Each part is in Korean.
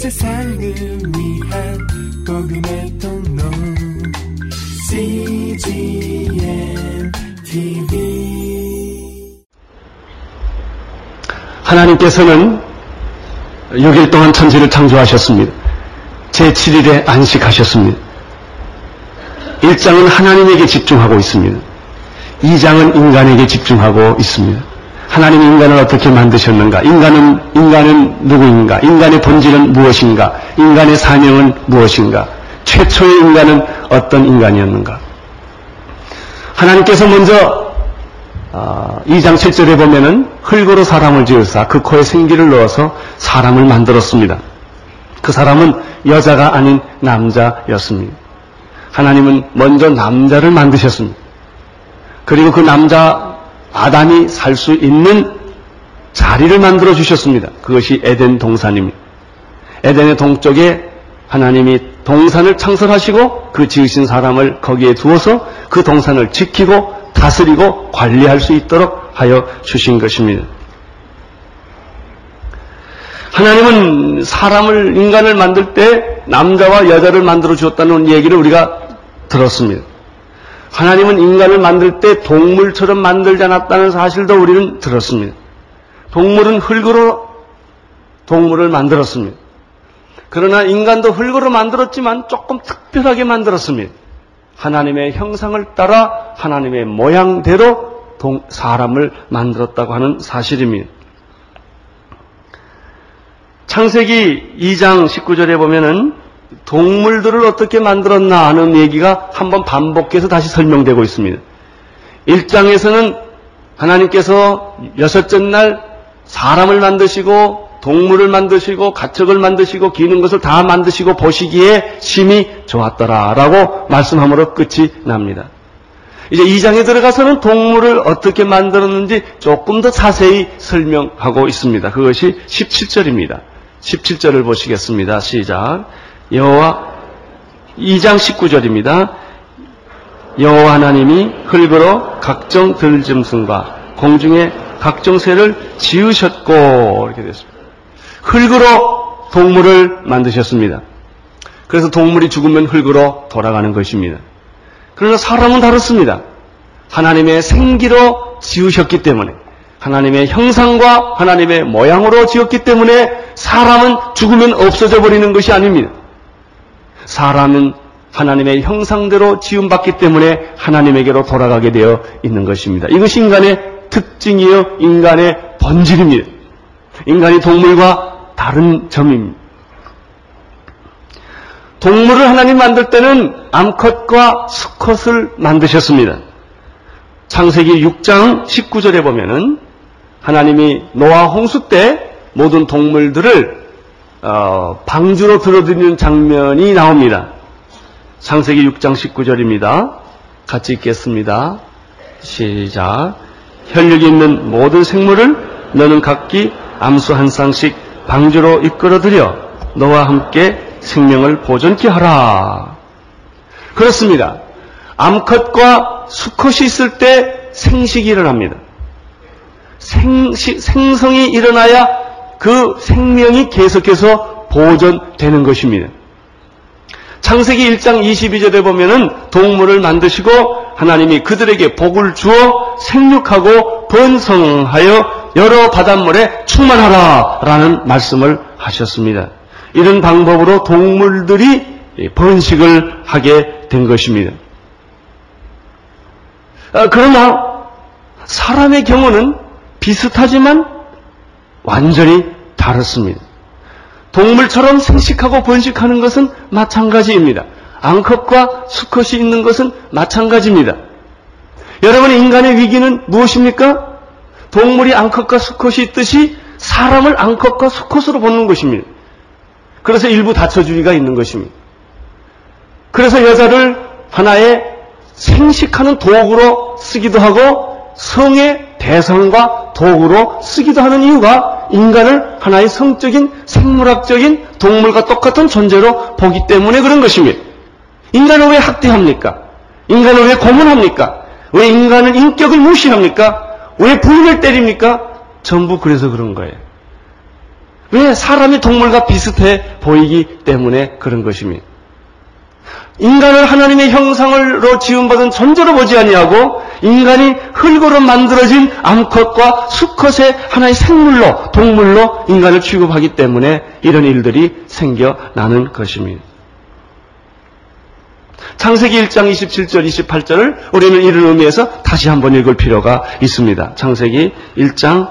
세상을 위한 복음의 통로 CGM TV 하나님께서는 6일 동안 천지를 창조하셨습니다. 제7일에 안식하셨습니다. 1장은 하나님에게 집중하고 있습니다. 2장은 인간에게 집중하고 있습니다. 하나님 인간을 어떻게 만드셨는가? 인간은, 인간은 누구인가? 인간의 본질은 무엇인가? 인간의 사명은 무엇인가? 최초의 인간은 어떤 인간이었는가? 하나님께서 먼저 어, 2장 7절에 보면은 흙으로 사람을 지으사 그 코에 생기를 넣어서 사람을 만들었습니다. 그 사람은 여자가 아닌 남자였습니다. 하나님은 먼저 남자를 만드셨습니다. 그리고 그 남자 아담이 살 수 있는 자리를 만들어 주셨습니다. 그것이 에덴 동산입니다. 에덴의 동쪽에 하나님이 동산을 창설하시고 그 지으신 사람을 거기에 두어서 그 동산을 지키고 다스리고 관리할 수 있도록 하여 주신 것입니다. 하나님은 사람을, 인간을 만들 때 남자와 여자를 만들어 주었다는 얘기를 우리가 들었습니다. 하나님은 인간을 만들 때 동물처럼 만들지 않았다는 사실도 우리는 들었습니다. 동물은 흙으로 동물을 만들었습니다. 그러나 인간도 흙으로 만들었지만 조금 특별하게 만들었습니다. 하나님의 형상을 따라 하나님의 모양대로 사람을 만들었다고 하는 사실입니다. 창세기 2장 19절에 보면은 동물들을 어떻게 만들었나 하는 얘기가 한번 반복해서 다시 설명되고 있습니다. 1장에서는 하나님께서 여섯째 날 사람을 만드시고 동물을 만드시고 가축을 만드시고 기는 것을 다 만드시고 보시기에 심히 좋았더라라고 말씀함으로 끝이 납니다. 이제 2장에 들어가서는 동물을 어떻게 만들었는지 조금 더 자세히 설명하고 있습니다. 그것이 17절입니다. 17절을 보시겠습니다. 시작. 여호와 2장 19절입니다. 여호와 하나님이 흙으로 각종 들짐승과 공중의 각종 새를 지으셨고 이렇게 됐습니다. 흙으로 동물을 만드셨습니다. 그래서 동물이 죽으면 흙으로 돌아가는 것입니다. 그러나 사람은 다릅니다. 하나님의 생기로 지으셨기 때문에 하나님의 형상과 하나님의 모양으로 지었기 때문에 사람은 죽으면 없어져 버리는 것이 아닙니다. 사람은 하나님의 형상대로 지음받기 때문에 하나님에게로 돌아가게 되어 있는 것입니다. 이것이 인간의 특징이요, 인간의 본질입니다. 인간이 동물과 다른 점입니다. 동물을 하나님 만들 때는 암컷과 수컷을 만드셨습니다. 창세기 6장 19절에 보면은 하나님이 노아 홍수 때 모든 동물들을 어, 방주로 들어드리는 장면이 나옵니다. 창세기 6장 19절입니다. 같이 읽겠습니다. 시작. 혈육이 있는 모든 생물을 너는 각기 암수 한 쌍씩 방주로 이끌어들여 너와 함께 생명을 보존케 하라. 그렇습니다. 암컷과 수컷이 있을 때 생식이 일어납니다. 생식, 생성이 일어나야 그 생명이 계속해서 보존되는 것입니다. 창세기 1장 22절에 보면은 동물을 만드시고 하나님이 그들에게 복을 주어 생육하고 번성하여 여러 바닷물에 충만하라 라는 말씀을 하셨습니다. 이런 방법으로 동물들이 번식을 하게 된 것입니다. 아, 그러나 사람의 경우는 비슷하지만 완전히 다릅니다. 동물처럼 생식하고 번식하는 것은 마찬가지입니다. 암컷과 수컷이 있는 것은 마찬가지입니다. 여러분 인간의 위기는 무엇입니까? 동물이 암컷과 수컷이 있듯이 사람을 암컷과 수컷으로 보는 것입니다. 그래서 일부 다처주의가 있는 것입니다. 그래서 여자를 하나의 생식하는 도구로 쓰기도 하고 성의 대상과 도구로 쓰기도 하는 이유가 인간을 하나의 성적인 생물학적인 동물과 똑같은 존재로 보기 때문에 그런 것입니다. 인간을 왜 학대합니까? 인간을 왜 고문합니까? 왜 인간은 인격을 무시합니까? 왜 부인을 때립니까? 전부 그래서 그런 거예요. 왜 사람이 동물과 비슷해 보이기 때문에 그런 것입니다. 인간을 하나님의 형상으로 지음받은 존재로 보지 아니하고 인간이 흙으로 만들어진 암컷과 수컷의 하나의 생물로 동물로 인간을 취급하기 때문에 이런 일들이 생겨나는 것입니다. 창세기 1장 27절 28절을 우리는 이런 의미에서 다시 한번 읽을 필요가 있습니다. 창세기 1장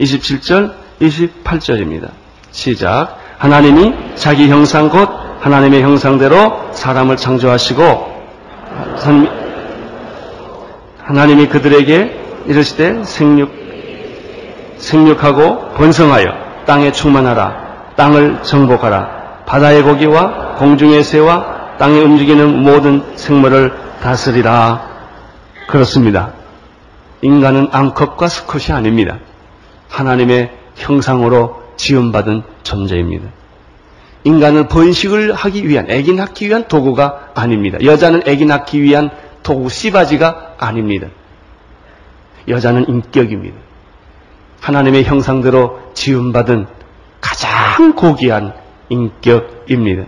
27절 28절입니다. 시작. 하나님이 자기 형상 곧 하나님의 형상대로 사람을 창조하시고 하나님이 그들에게 이르시되 생육 생육하고 번성하여 땅에 충만하라 땅을 정복하라 바다의 고기와 공중의 새와 땅에 움직이는 모든 생물을 다스리라. 그렇습니다. 인간은 암컷과 수컷이 아닙니다. 하나님의 형상으로 지음받은 존재입니다. 인간은 번식을 하기 위한, 애기 낳기 위한 도구가 아닙니다. 여자는 애기 낳기 위한 도구, 씨바지가 아닙니다. 여자는 인격입니다. 하나님의 형상대로 지음받은 가장 고귀한 인격입니다.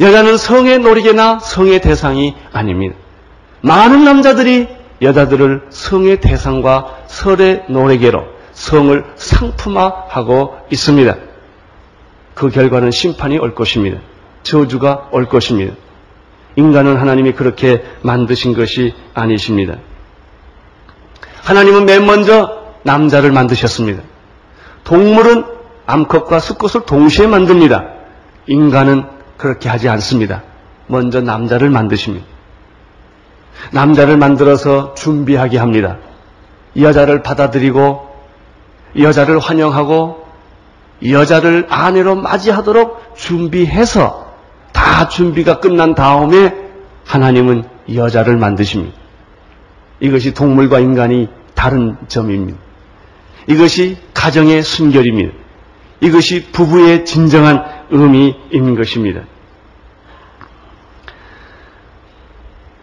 여자는 성의 놀이개나 성의 대상이 아닙니다. 많은 남자들이 여자들을 성의 대상과 설의 노래개로 성을 상품화하고 있습니다. 그 결과는 심판이 올 것입니다. 저주가 올 것입니다. 인간은 하나님이 그렇게 만드신 것이 아니십니다. 하나님은 맨 먼저 남자를 만드셨습니다. 동물은 암컷과 수컷을 동시에 만듭니다. 인간은 그렇게 하지 않습니다. 먼저 남자를 만드십니다. 남자를 만들어서 준비하게 합니다. 여자를 받아들이고 여자를 환영하고 여자를 아내로 맞이하도록 준비해서 다 준비가 끝난 다음에 하나님은 여자를 만드십니다. 이것이 동물과 인간이 다른 점입니다. 이것이 가정의 순결입니다. 이것이 부부의 진정한 의미인 것입니다.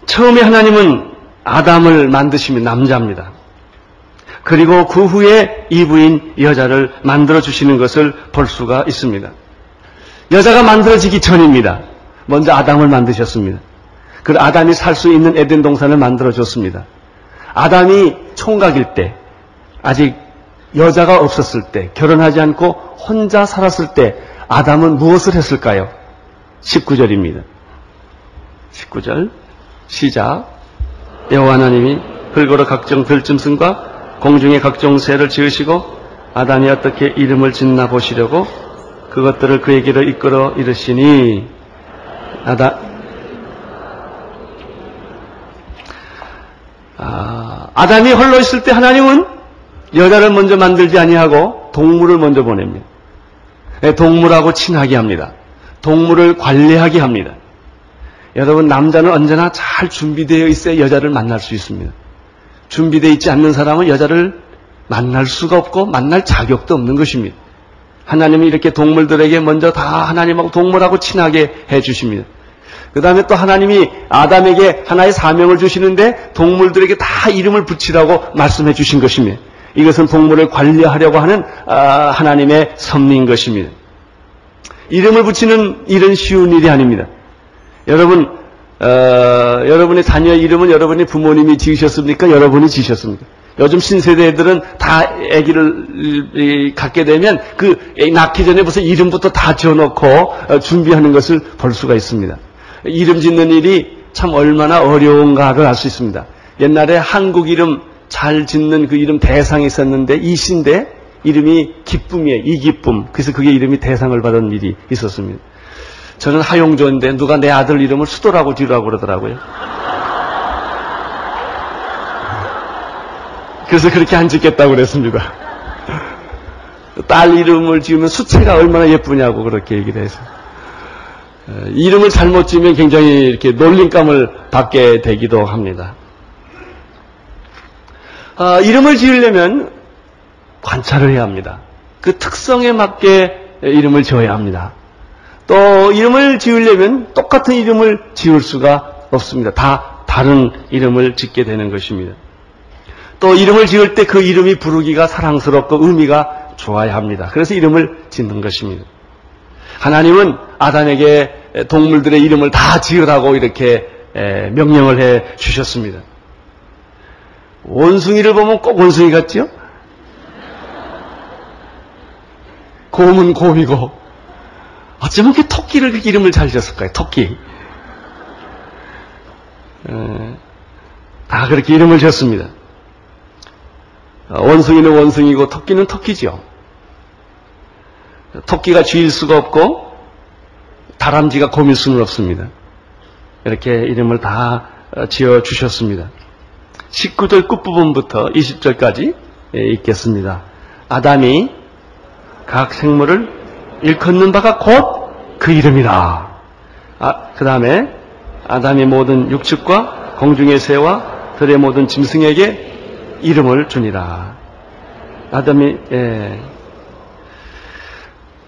처음에 하나님은 아담을 만드시면 남자입니다. 그리고 그 후에 이부인 여자를 만들어 주시는 것을 볼 수가 있습니다. 여자가 만들어지기 전입니다. 먼저 아담을 만드셨습니다. 그 아담이 살 수 있는 에덴 동산을 만들어 줬습니다. 아담이 총각일 때, 아직 여자가 없었을 때, 결혼하지 않고 혼자 살았을 때, 아담은 무엇을 했을까요? 19절입니다. 19절. 시작. 여호와 하나님이 흙으로 각종 들짐승과 공중의 각종 새를 지으시고 아담이 어떻게 이름을 짓나 보시려고 그것들을 그에게로 이끌어 이르시니 아다 아, 아담이 홀로 있을 때 하나님은 여자를 먼저 만들지 아니하고 동물을 먼저 보냅니다. 예, 동물하고 친하게 합니다. 동물을 관리하게 합니다. 여러분 남자는 언제나 잘 준비되어 있어야 여자를 만날 수 있습니다. 준비되어 있지 않는 사람은 여자를 만날 수가 없고 만날 자격도 없는 것입니다. 하나님이 이렇게 동물들에게 먼저 다 하나님하고 동물하고 친하게 해 주십니다. 그 다음에 또 하나님이 아담에게 하나의 사명을 주시는데 동물들에게 다 이름을 붙이라고 말씀해 주신 것입니다. 이것은 동물을 관리하려고 하는 아, 하나님의 섭리인 것입니다. 이름을 붙이는 일은 쉬운 일이 아닙니다. 여러분, 어, 여러분의 자녀 이름은 여러분의 부모님이 지으셨습니까? 여러분이 지으셨습니까? 요즘 신세대 애들은 다 아기를 갖게 되면 그 낳기 전에 무슨 이름부터 다 지어놓고 어, 준비하는 것을 볼 수가 있습니다. 이름 짓는 일이 참 얼마나 어려운가를 알 수 있습니다. 옛날에 한국 이름 잘 짓는 그 이름 대상이 있었는데 이신데 이름이 기쁨이에요. 이기쁨. 그래서 그게 이름이 대상을 받은 일이 있었습니다. 저는 하용조인데 누가 내 아들 이름을 수도라고 지으라고 그러더라고요. 그래서 그렇게 안 짓겠다고 그랬습니다. 딸 이름을 지으면 수채가 얼마나 예쁘냐고 그렇게 얘기를 해서. 어, 이름을 잘못 지으면 굉장히 이렇게 놀림감을 받게 되기도 합니다. 어, 이름을 지으려면 관찰을 해야 합니다. 그 특성에 맞게 이름을 지어야 합니다. 또 이름을 지으려면 똑같은 이름을 지을 수가 없습니다. 다 다른 이름을 짓게 되는 것입니다. 또 이름을 지을 때 그 이름이 부르기가 사랑스럽고 의미가 좋아야 합니다. 그래서 이름을 짓는 것입니다. 하나님은 아담에게 동물들의 이름을 다 지으라고 이렇게 명령을 해 주셨습니다. 원숭이를 보면 꼭 원숭이 같죠? 곰은 곰이고 어쩌면 그 토끼를 그 이름을 잘 지었을까요? 토끼. 다 그렇게 이름을 지었습니다. 원숭이는 원숭이고 토끼는 토끼죠. 토끼가 쥐일 수가 없고 다람쥐가 곰일 수는 없습니다. 이렇게 이름을 다 지어 주셨습니다. 19절 끝부분부터 20절까지 읽겠습니다. 아담이 각 생물을 일컫는 바가 곧 그 이름이라. 아, 그 다음에 아담이 모든 육축과 공중의 새와 들의 모든 짐승에게 이름을 주니라. 아담이 예.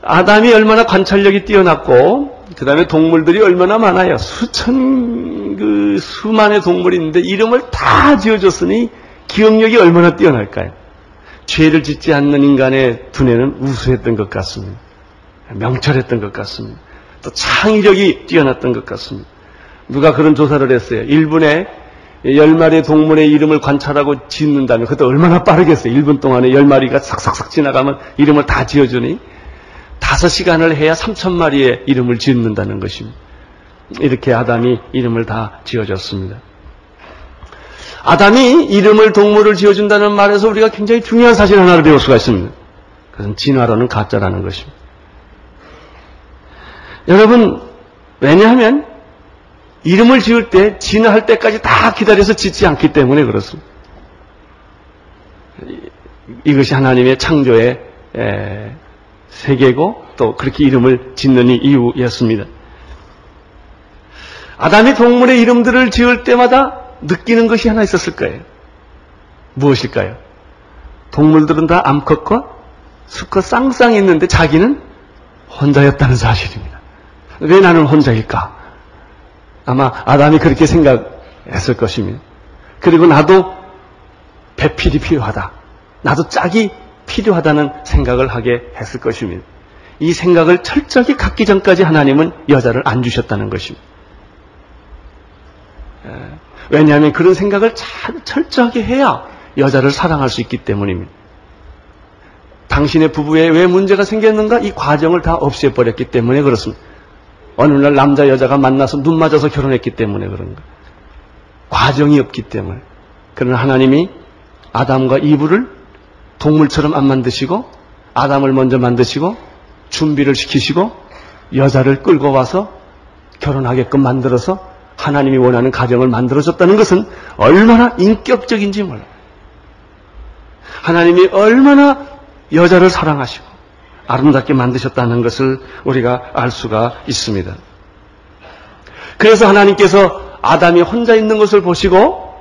아담이 얼마나 관찰력이 뛰어났고 그 다음에 동물들이 얼마나 많아요. 수천 그 수만의 동물이 있는데 이름을 다 지어줬으니 기억력이 얼마나 뛰어날까요? 죄를 짓지 않는 인간의 두뇌는 우수했던 것 같습니다. 명철했던 것 같습니다. 또 창의력이 뛰어났던 것 같습니다. 누가 그런 조사를 했어요. 1분에 10마리의 동물의 이름을 관찰하고 짓는다면 그것도 얼마나 빠르겠어요. 1분 동안에 10마리가 싹싹싹 지나가면 이름을 다 지어주니 5시간을 해야 3천마리의 이름을 짓는다는 것입니다. 이렇게 아담이 이름을 다 지어줬습니다. 아담이 이름을 동물을 지어준다는 말에서 우리가 굉장히 중요한 사실 하나를 배울 수가 있습니다. 그것은 진화론은 가짜라는 것입니다. 여러분, 왜냐하면 이름을 지을 때 진화할 때까지 다 기다려서 짓지 않기 때문에 그렇습니다. 이것이 하나님의 창조의 세계고 또 그렇게 이름을 짓는 이유였습니다. 아담이 동물의 이름들을 지을 때마다 느끼는 것이 하나 있었을 거예요. 무엇일까요? 동물들은 다 암컷과 수컷 쌍쌍이 있는데 자기는 혼자였다는 사실입니다. 왜 나는 혼자일까? 아마 아담이 그렇게 생각했을 것입니다. 그리고 나도 배필이 필요하다. 나도 짝이 필요하다는 생각을 하게 했을 것입니다. 이 생각을 철저히 갖기 전까지 하나님은 여자를 안 주셨다는 것입니다. 왜냐하면 그런 생각을 잘 철저하게 해야 여자를 사랑할 수 있기 때문입니다. 당신의 부부에 왜 문제가 생겼는가? 이 과정을 다 없애버렸기 때문에 그렇습니다. 어느 날 남자 여자가 만나서 눈 맞아서 결혼했기 때문에 그런 가 과정이 없기 때문에. 그러나 하나님이 아담과 이브를 동물처럼 안 만드시고 아담을 먼저 만드시고 준비를 시키시고 여자를 끌고 와서 결혼하게끔 만들어서 하나님이 원하는 가정을 만들어줬다는 것은 얼마나 인격적인지 몰라요. 하나님이 얼마나 여자를 사랑하시고 아름답게 만드셨다는 것을 우리가 알 수가 있습니다. 그래서 하나님께서 아담이 혼자 있는 것을 보시고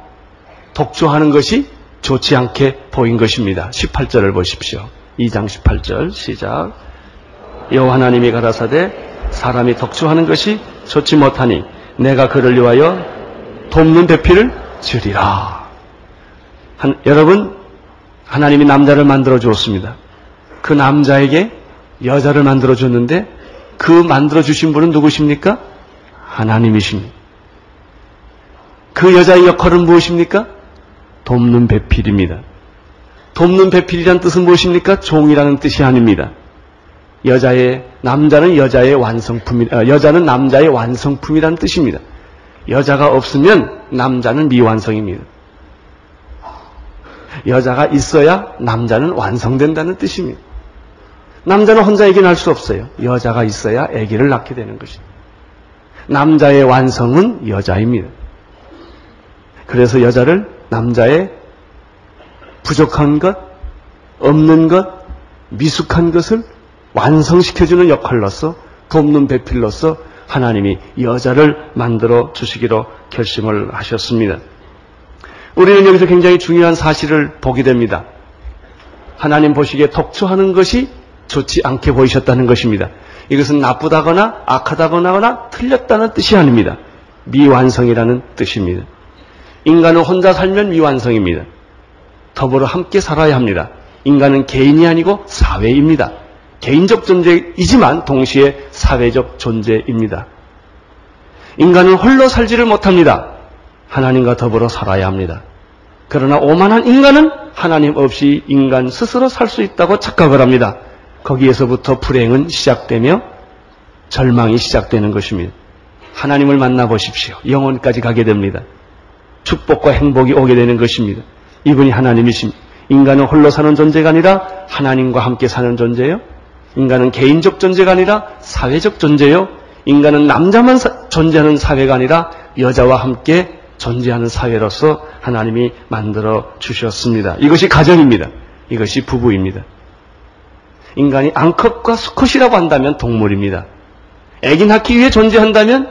독조하는 것이 좋지 않게 보인 것입니다. 18절을 보십시오. 2장 18절 시작. 여호와 하나님이 가라사대 사람이 덕주하는 것이 좋지 못하니 내가 그를 위하여 돕는 배필을 지으리라. 한, 여러분 하나님이 남자를 만들어 주었습니다. 그 남자에게 여자를 만들어 줬는데 그 만들어 주신 분은 누구십니까? 하나님이십니다. 그 여자의 역할은 무엇입니까? 돕는 배필입니다. 돕는 배필이란 뜻은 무엇입니까? 종이라는 뜻이 아닙니다. 여자의 남자는 여자의 완성품이 어, 여자는 남자의 완성품이라는 뜻입니다. 여자가 없으면 남자는 미완성입니다. 여자가 있어야 남자는 완성된다는 뜻입니다. 남자는 혼자 아기 낳을 수 없어요. 여자가 있어야 아기를 낳게 되는 것입니다. 남자의 완성은 여자입니다. 그래서 여자를 남자의 부족한 것, 없는 것, 미숙한 것을 완성시켜주는 역할로서 돕는 배필로서 하나님이 여자를 만들어 주시기로 결심을 하셨습니다. 우리는 여기서 굉장히 중요한 사실을 보게 됩니다. 하나님 보시기에 독초하는 것이 좋지 않게 보이셨다는 것입니다. 이것은 나쁘다거나 악하다거나 틀렸다는 뜻이 아닙니다. 미완성이라는 뜻입니다. 인간은 혼자 살면 미완성입니다. 더불어 함께 살아야 합니다. 인간은 개인이 아니고 사회입니다. 개인적 존재이지만 동시에 사회적 존재입니다. 인간은 홀로 살지를 못합니다. 하나님과 더불어 살아야 합니다. 그러나 오만한 인간은 하나님 없이 인간 스스로 살 수 있다고 착각을 합니다. 거기에서부터 불행은 시작되며 절망이 시작되는 것입니다. 하나님을 만나보십시오. 영혼까지 가게 됩니다. 축복과 행복이 오게 되는 것입니다. 이분이 하나님이십니다. 인간은 홀로 사는 존재가 아니라 하나님과 함께 사는 존재요. 인간은 개인적 존재가 아니라 사회적 존재요. 인간은 남자만 사, 존재하는 사회가 아니라 여자와 함께 존재하는 사회로서 하나님이 만들어 주셨습니다. 이것이 가정입니다. 이것이 부부입니다. 인간이 앙컷과 수컷이라고 한다면 동물입니다. 애기 낳기 위해 존재한다면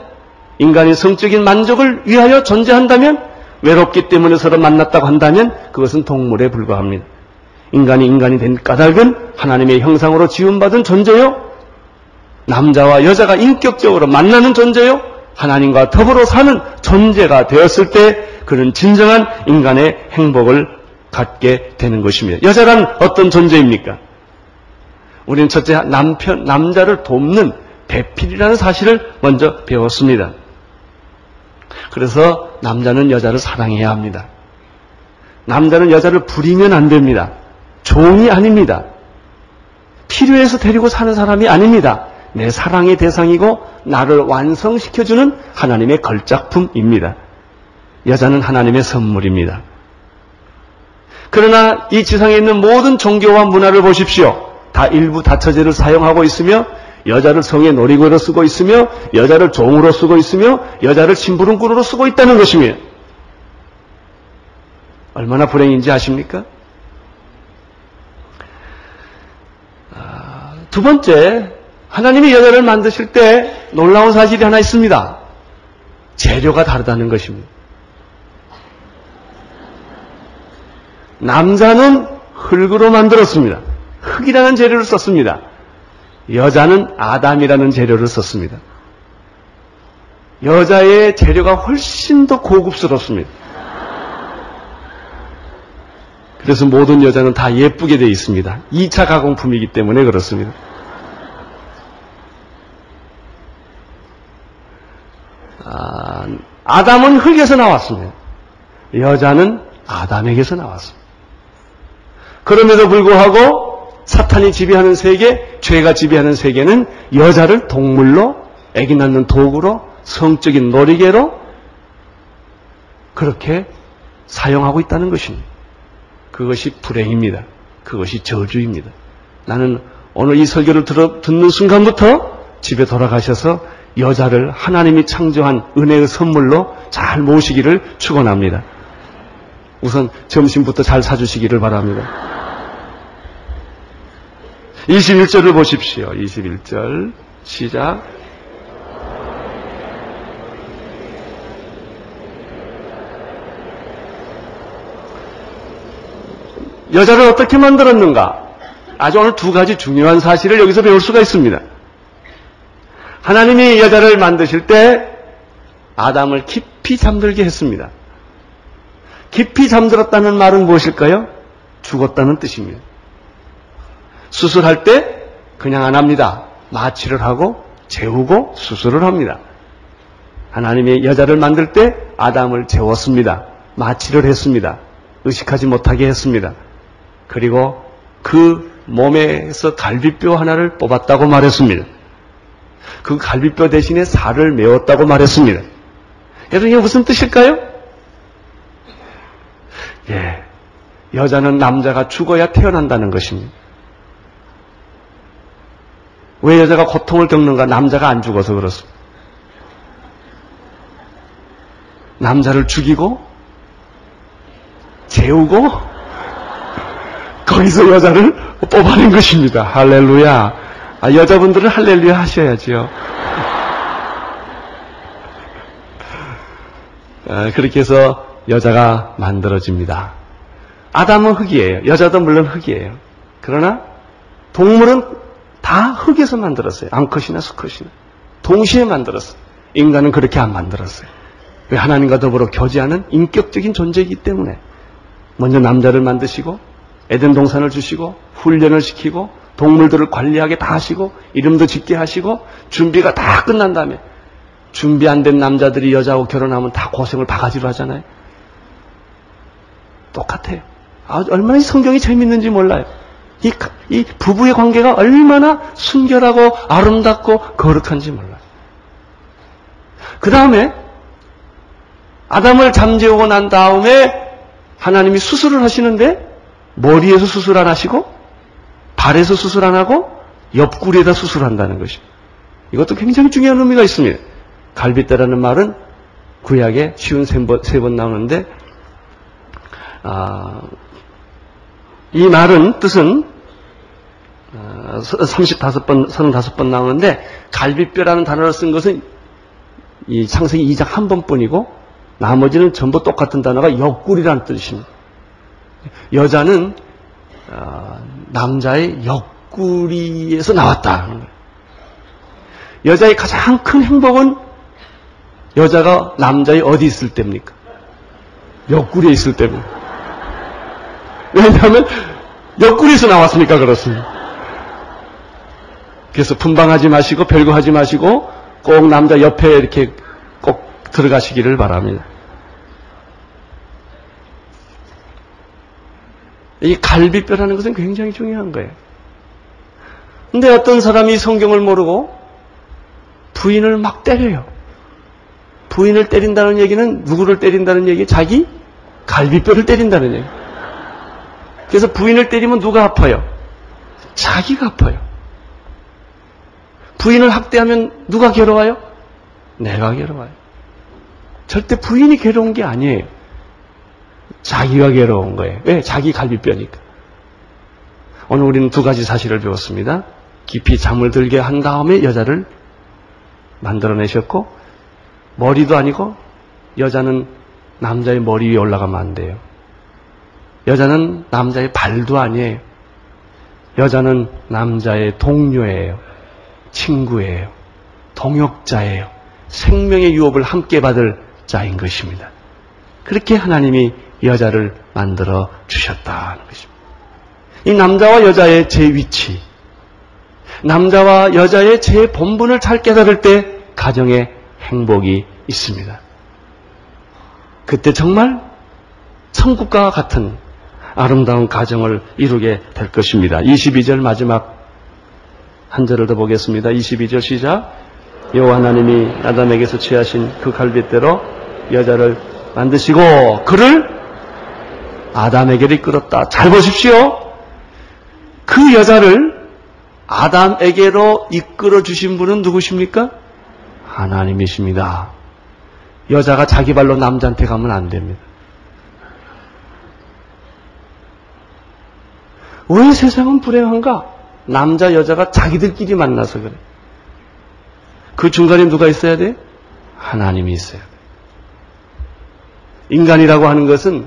인간이 성적인 만족을 위하여 존재한다면 외롭기 때문에 서로 만났다고 한다면 그것은 동물에 불과합니다. 인간이 인간이 된 까닭은 하나님의 형상으로 지음받은 존재요. 남자와 여자가 인격적으로 만나는 존재요. 하나님과 더불어 사는 존재가 되었을 때 그는 진정한 인간의 행복을 갖게 되는 것입니다. 여자란 어떤 존재입니까? 우리는 첫째 남편, 남자를 돕는 배필이라는 사실을 먼저 배웠습니다. 그래서 남자는 여자를 사랑해야 합니다. 남자는 여자를 부리면 안 됩니다. 종이 아닙니다. 필요해서 데리고 사는 사람이 아닙니다. 내 사랑의 대상이고 나를 완성시켜주는 하나님의 걸작품입니다. 여자는 하나님의 선물입니다. 그러나 이 지상에 있는 모든 종교와 문화를 보십시오. 다 일부 다처제를 사용하고 있으며 여자를 성의 놀이고로 쓰고 있으며 여자를 종으로 쓰고 있으며 여자를 심부름꾼으로 쓰고 있다는 것입니다. 얼마나 불행인지 아십니까? 아, 두 번째, 하나님이 여자를 만드실 때 놀라운 사실이 하나 있습니다. 재료가 다르다는 것입니다. 남자는 흙으로 만들었습니다. 흙이라는 재료를 썼습니다. 여자는 아담이라는 재료를 썼습니다. 여자의 재료가 훨씬 더 고급스럽습니다. 그래서 모든 여자는 다 예쁘게 되어 있습니다. 2차 가공품이기 때문에 그렇습니다. 아, 아담은 흙에서 나왔습니다. 여자는 아담에게서 나왔습니다. 그럼에도 불구하고 사탄이 지배하는 세계, 죄가 지배하는 세계는 여자를 동물로, 애기 낳는 도구로, 성적인 놀이개로 그렇게 사용하고 있다는 것입니다. 그것이 불행입니다. 그것이 저주입니다. 나는 오늘 이 설교를 들어, 듣는 순간부터 집에 돌아가셔서 여자를 하나님이 창조한 은혜의 선물로 잘 모시기를 축원합니다. 우선 점심부터 잘 사주시기를 바랍니다. 21절을 보십시오. 21절 시작. 여자를 어떻게 만들었는가? 아주 오늘 두 가지 중요한 사실을 여기서 배울 수가 있습니다. 하나님이 여자를 만드실 때 아담을 깊이 잠들게 했습니다. 깊이 잠들었다는 말은 무엇일까요? 죽었다는 뜻입니다. 수술할 때 그냥 안 합니다. 마취를 하고 재우고 수술을 합니다. 하나님이 여자를 만들 때 아담을 재웠습니다. 마취를 했습니다. 의식하지 못하게 했습니다. 그리고 그 몸에서 갈비뼈 하나를 뽑았다고 말했습니다. 그 갈비뼈 대신에 살을 메웠다고 말했습니다. 여러분 이게 무슨 뜻일까요? 예. 여자는 남자가 죽어야 태어난다는 것입니다. 왜 여자가 고통을 겪는가? 남자가 안 죽어서 그렇습니다. 남자를 죽이고, 재우고, 거기서 여자를 뽑아낸 것입니다. 할렐루야. 아, 여자분들은 할렐루야 하셔야지요. 아, 그렇게 해서 여자가 만들어집니다. 아담은 흙이에요. 여자도 물론 흙이에요. 그러나 동물은 다 흙에서 만들었어요. 암컷이나 수컷이나. 동시에 만들었어요. 인간은 그렇게 안 만들었어요. 왜 하나님과 더불어 교제하는 인격적인 존재이기 때문에 먼저 남자를 만드시고 에덴 동산을 주시고 훈련을 시키고 동물들을 관리하게 다 하시고 이름도 짓게 하시고 준비가 다 끝난 다음에 준비 안 된 남자들이 여자하고 결혼하면 다 고생을 바가지로 하잖아요. 똑같아요. 아, 얼마나 이 성경이 재밌는지 몰라요. 이, 이 부부의 관계가 얼마나 순결하고 아름답고 거룩한지 몰라요. 그 다음에 아담을 잠재우고 난 다음에 하나님이 수술을 하시는데 머리에서 수술 안 하시고 발에서 수술 안 하고 옆구리에다 수술한다는 것입니다. 이것도 굉장히 중요한 의미가 있습니다. 갈빗대라는 말은 구약에 쉬운 세 번 나오는데 아, 이 말은 뜻은 35번, 어, 35번 나오는데 갈비뼈라는 단어를 쓴 것은 이 창세기 2장 한 번뿐이고 나머지는 전부 똑같은 단어가 옆구리라는 뜻입니다. 여자는 어, 남자의 옆구리에서 나왔다. 여자의 가장 큰 행복은 여자가 남자의 어디 있을 때입니까? 옆구리에 있을 때입니다. 왜냐하면 옆구리에서 나왔으니까 그렇습니다. 그래서 분방하지 마시고 별거 하지 마시고 꼭 남자 옆에 이렇게 꼭 들어가시기를 바랍니다. 이 갈비뼈라는 것은 굉장히 중요한 거예요. 근데 어떤 사람이 성경을 모르고 부인을 막 때려요. 부인을 때린다는 얘기는 누구를 때린다는 얘기? 자기 갈비뼈를 때린다는 얘기. 그래서 부인을 때리면 누가 아파요? 자기가 아파요. 부인을 학대하면 누가 괴로워요? 내가 괴로워요. 절대 부인이 괴로운 게 아니에요. 자기가 괴로운 거예요. 왜? 자기 갈비뼈니까. 오늘 우리는 두 가지 사실을 배웠습니다. 깊이 잠을 들게 한 다음에 여자를 만들어내셨고, 머리도 아니고, 여자는 남자의 머리 위에 올라가면 안 돼요. 여자는 남자의 발도 아니에요. 여자는 남자의 동료예요. 친구예요. 동역자예요. 생명의 유업을 함께 받을 자인 것입니다. 그렇게 하나님이 여자를 만들어 주셨다는 것입니다. 이 남자와 여자의 제 위치, 남자와 여자의 제 본분을 잘 깨달을 때 가정에 행복이 있습니다. 그때 정말 천국과 같은 아름다운 가정을 이루게 될 것입니다. 22절 마지막 한 절을 더 보겠습니다. 22절 시작. 여호와 하나님이 아담에게서 취하신 그 갈빗대로 여자를 만드시고 그를 아담에게로 이끌었다. 잘 보십시오. 그 여자를 아담에게로 이끌어 주신 분은 누구십니까? 하나님이십니다. 여자가 자기 발로 남자한테 가면 안 됩니다. 왜 세상은 불행한가? 남자, 여자가 자기들끼리 만나서 그래. 그 중간에 누가 있어야 돼? 하나님이 있어야 돼. 인간이라고 하는 것은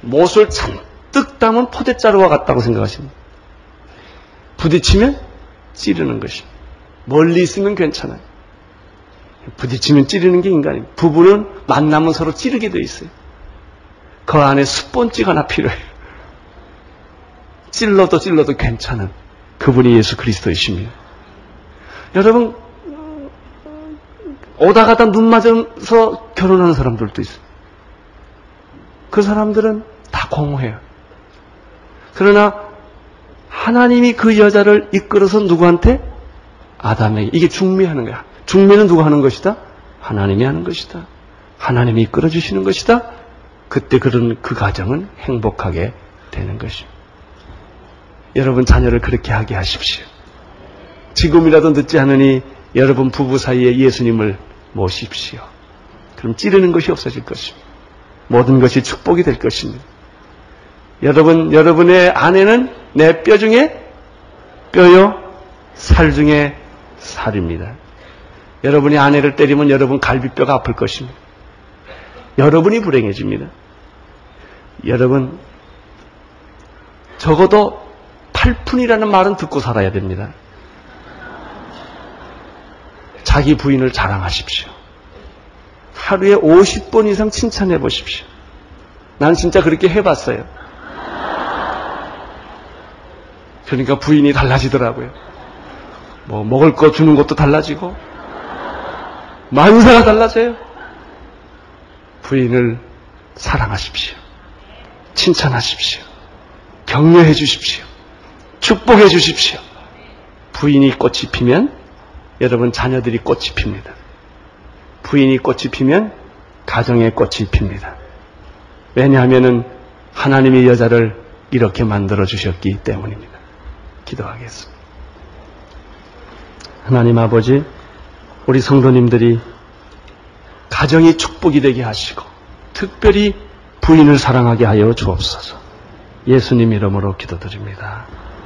못을 잔뜩 담은 포대자루와 같다고 생각하십니다. 부딪히면 찌르는 것입니다. 멀리 있으면 괜찮아요. 부딪히면 찌르는 게 인간입니다. 부부는 만나면 서로 찌르게 돼 있어요. 그 안에 스폰지가 하나 필요해요. 찔러도 찔러도 괜찮은 그분이 예수 그리스도이십니다. 여러분 오다 가다 눈 맞아서 결혼하는 사람들도 있어요. 그 사람들은 다 공허해요. 그러나 하나님이 그 여자를 이끌어서 누구한테? 아담에게. 이게 중매하는 거야. 중매는 누가 하는 것이다? 하나님이 하는 것이다. 하나님이 이끌어 주시는 것이다. 그때 그런 그 가정은 행복하게 되는 것입니다. 여러분 자녀를 그렇게 하게 하십시오. 지금이라도 늦지 않으니 여러분 부부 사이에 예수님을 모십시오. 그럼 찌르는 것이 없어질 것입니다. 모든 것이 축복이 될 것입니다. 여러분, 여러분의 아내는 내 뼈 중에 뼈요, 살 중에 살입니다. 여러분이 아내를 때리면 여러분 갈비뼈가 아플 것입니다. 여러분이 불행해집니다. 여러분, 적어도 팔푼이라는 말은 듣고 살아야 됩니다. 자기 부인을 자랑하십시오. 하루에 50번 이상 칭찬해 보십시오. 난 진짜 그렇게 해봤어요. 그러니까 부인이 달라지더라고요. 뭐 먹을 거 주는 것도 달라지고 만사가 달라져요. 부인을 사랑하십시오. 칭찬하십시오. 격려해 주십시오. 축복해 주십시오. 부인이 꽃이 피면 여러분 자녀들이 꽃이 핍니다. 부인이 꽃이 피면 가정의 꽃이 핍니다. 왜냐하면 하나님이 여자를 이렇게 만들어 주셨기 때문입니다. 기도하겠습니다. 하나님 아버지, 우리 성도님들이 가정이 축복이 되게 하시고 특별히 부인을 사랑하게 하여 주옵소서. 예수님 이름으로 기도드립니다.